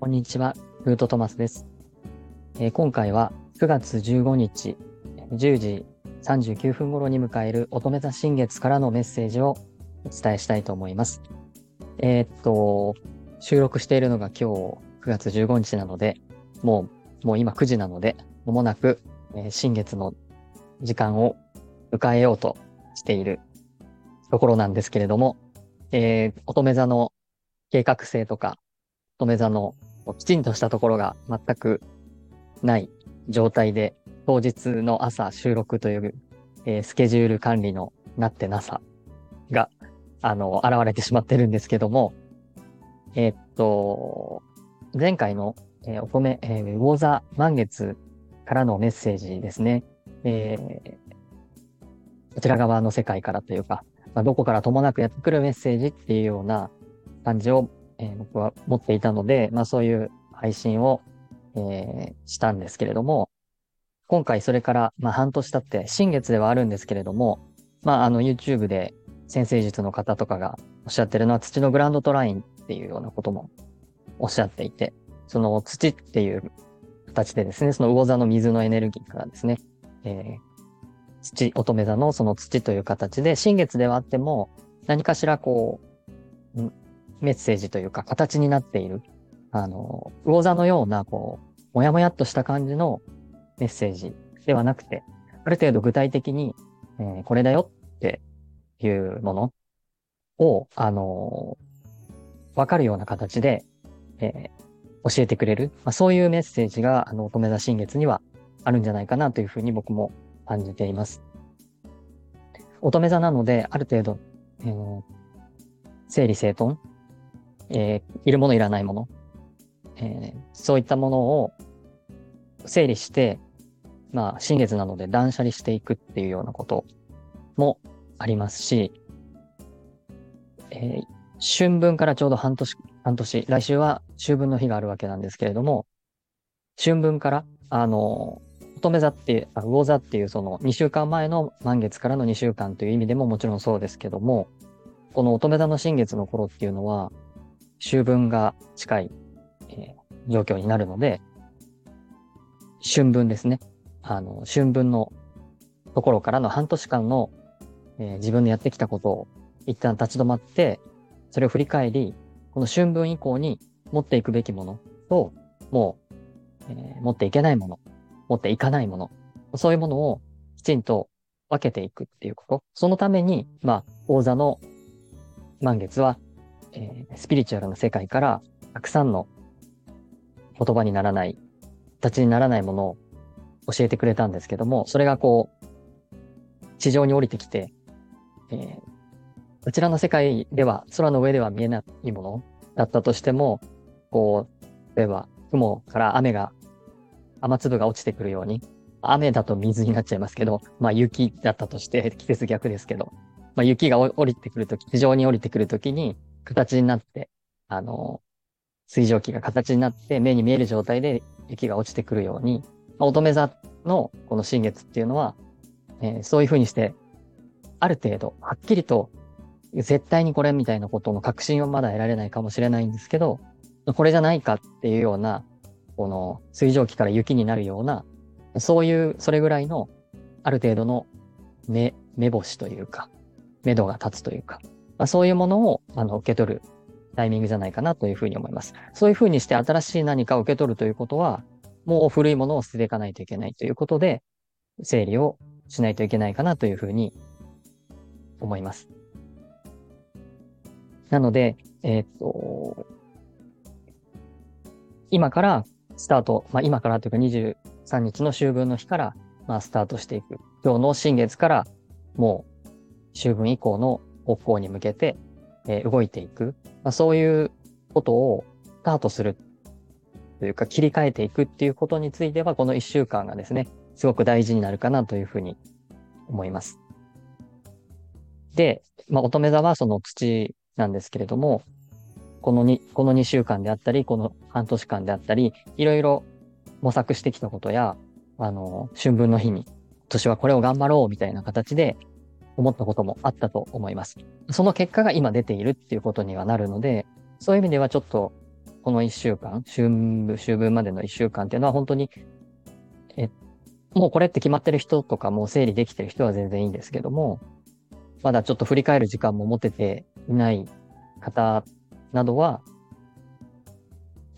こんにちは、ルートトマスです。えー今回は9月15日10時39分頃に迎える乙女座新月からのメッセージをお伝えしたいと思います。えーっと、収録しているのが今日9月15日なので、もう、もう今9時なので、間もなく、えー新月の時間を迎えようとしているところなんですけれども、えー乙女座の計画性とか、乙女座のきちんとしたところが全くない状態で、当日の朝収録という、えースケジュール管理のなってなさが、あの、現れてしまってるんですけども、えーっと、前回の、えーお米、えー魚座満月からのメッセージですね。えーこちら側の世界からというか、まあ、どこからともなくやってくるメッセージっていうような感じを、えー僕は持っていたので、まあそういう配信を、えーしたんですけれども、今回それから、まあ半年経って、新月ではあるんですけれども、まああの YouTube で先生術の方とかがおっしゃってるのは土のグランドトラインっていうようなこともおっしゃっていて、その土っていう形でですね、その魚座の水のエネルギーからですね、えー土、乙女座のその土という形で、新月ではあっても、何かしらこう、メッセージというか形になっている、あの、魚座のような、こう、もやもやっとした感じのメッセージではなくて、ある程度具体的に、えーこれだよっていうものを、あのわかるような形で、えー教えてくれる、まあ、そういうメッセージが、あの、乙女座新月にはあるんじゃないかなというふうに僕も感じています。乙女座なので、ある程度、えー整理整頓、えーいるものいらないもの、えーそういったものを整理して、まあ、新月なので断捨離していくっていうようなこともありますし、えー春分からちょうど半年、半年、来週は秋分の日があるわけなんですけれども、春分から、あの、乙女座っていう、あ魚座っていうその2週間前の満月からの2週間という意味でももちろんそうですけども、この乙女座の新月の頃っていうのは、秋分が近い、えー状況になるので、春分ですね。あの、春分のところからの半年間の、えー自分でやってきたことを一旦立ち止まって、それを振り返り、この春分以降に持っていくべきものと、もう、えー持っていけないもの、持っていかないもの、そういうものをきちんと分けていくっていうこと。そのために、まあ、王座の満月は、えースピリチュアルな世界からたくさんの言葉にならない、形にならないものを教えてくれたんですけども、それがこう、地上に降りてきて、えーこちらの世界では空の上では見えないものだったとしても、こう、例えば雲から雨が、雨粒が落ちてくるように、雨だと水になっちゃいますけど、まあ雪だったとして季節逆ですけど、まあ雪が降りてくるとき、地上に降りてくるときに形になって、あの、水蒸気が形になって目に見える状態で雪が落ちてくるように、まあ乙女座のこの新月っていうのは、えーそういうふうにして、ある程度、はっきりと絶対にこれみたいなことの確信はまだ得られないかもしれないんですけど、これじゃないかっていうような、この水蒸気から雪になるような、そういう、それぐらいの、ある程度の目、目星というか、目処が立つというか、まあ、そういうものを、あの、受け取るタイミングじゃないかなというふうに思います。そういうふうにして新しい何かを受け取るということは、もう古いものを捨てていかないといけないということで、整理をしないといけないかなというふうに思います。なので、えーっと、今からスタート、まあ今からというか23日の秋分の日から、まあスタートしていく。今日の新月からもう秋分以降の方向に向けて、えー動いていく。まあそういうことをスタートするというか切り替えていくっていうことについては、この1週間がですね、すごく大事になるかなというふうに思います。で、まあ乙女座はその土なんですけれども、このに、この2週間であったり、この半年間であったり、いろいろ模索してきたことや、あの、春分の日に、今年はこれを頑張ろうみたいな形で、思ったこともあったと思います。その結果が今出ているっていうことにはなるので、そういう意味ではちょっと、この一週間、週分、週分までの一週間っていうのは本当に、え、もうこれって決まってる人とかもう整理できてる人は全然いいんですけども、まだちょっと振り返る時間も持てていない方などは、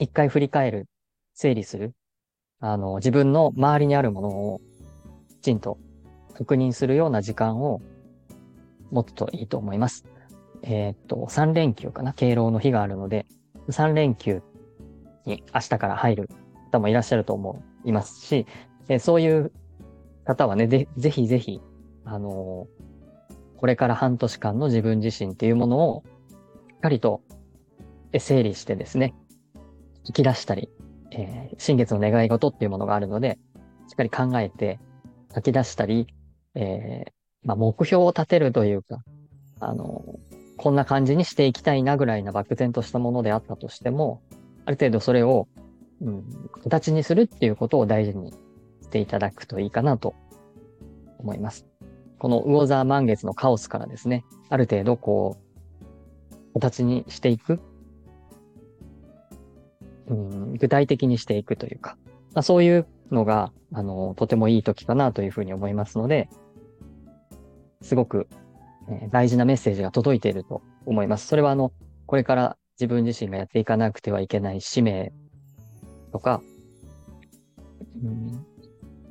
一回振り返る、整理する、あの、自分の周りにあるものをきちんと確認するような時間を持つといいと思います。えー、っと、3連休かな敬老の日があるので、3連休に明日から入る方もいらっしゃると思いますし、えそういう方はね、ぜぜひぜひ、あのー、これから半年間の自分自身っていうものを、しっかりと整理してですね、引き出したり、えー、新月の願い事っていうものがあるので、しっかり考えて書き出したり、えー、まあ、目標を立てるというか、あの、こんな感じにしていきたいなぐらいな漠然としたものであったとしても、ある程度それを、うん、形にするっていうことを大事にしていただくといいかなと思います。この魚座満月のカオスからですね、ある程度こう、形にしていく、具体的にしていくというか、まあ、そういうのが、あの、とてもいい時かなというふうに思いますので、すごく、え、大事なメッセージが届いていると思います。それはあの、これから自分自身がやっていかなくてはいけない使命とか、うん、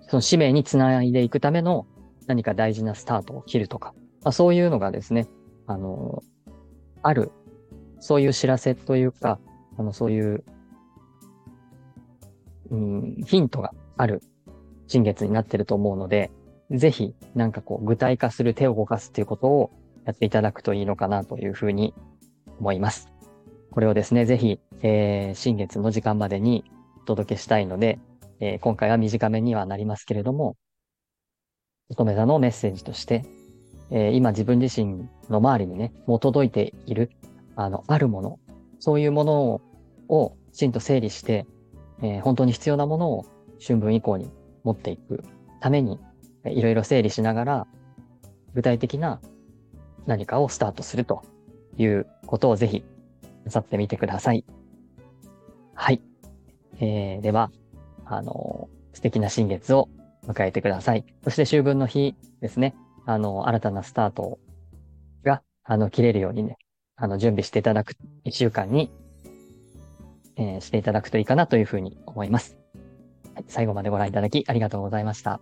その使命につないでいくための何か大事なスタートを切るとか、まあ、そういうのがですね、あの、ある、そういう知らせというか、あの、そういう、うん、ヒントがある新月になってると思うので、ぜひ、なんかこう、具体化する手を動かすっていうことをやっていただくといいのかなというふうに思います。これをですね、ぜひ、えー、新月の時間までにお届けしたいので、えー、今回は短めにはなりますけれども、乙女座のメッセージとして、えー、今自分自身の周りにね、もう届いている、あの、あるもの、そういうものをきちんと整理して、えー、本当に必要なものを春分以降に持っていくために、いろいろ整理しながら、具体的な何かをスタートするということをぜひ、なさってみてください。はい。えー、では、あのー、素敵な新月を迎えてください。そして秋分の日ですね。あのー、新たなスタートが、あの、切れるようにね、あの、準備していただく一週間に、えー、していただくといいかなというふうに思います。最後までご覧いただきありがとうございました。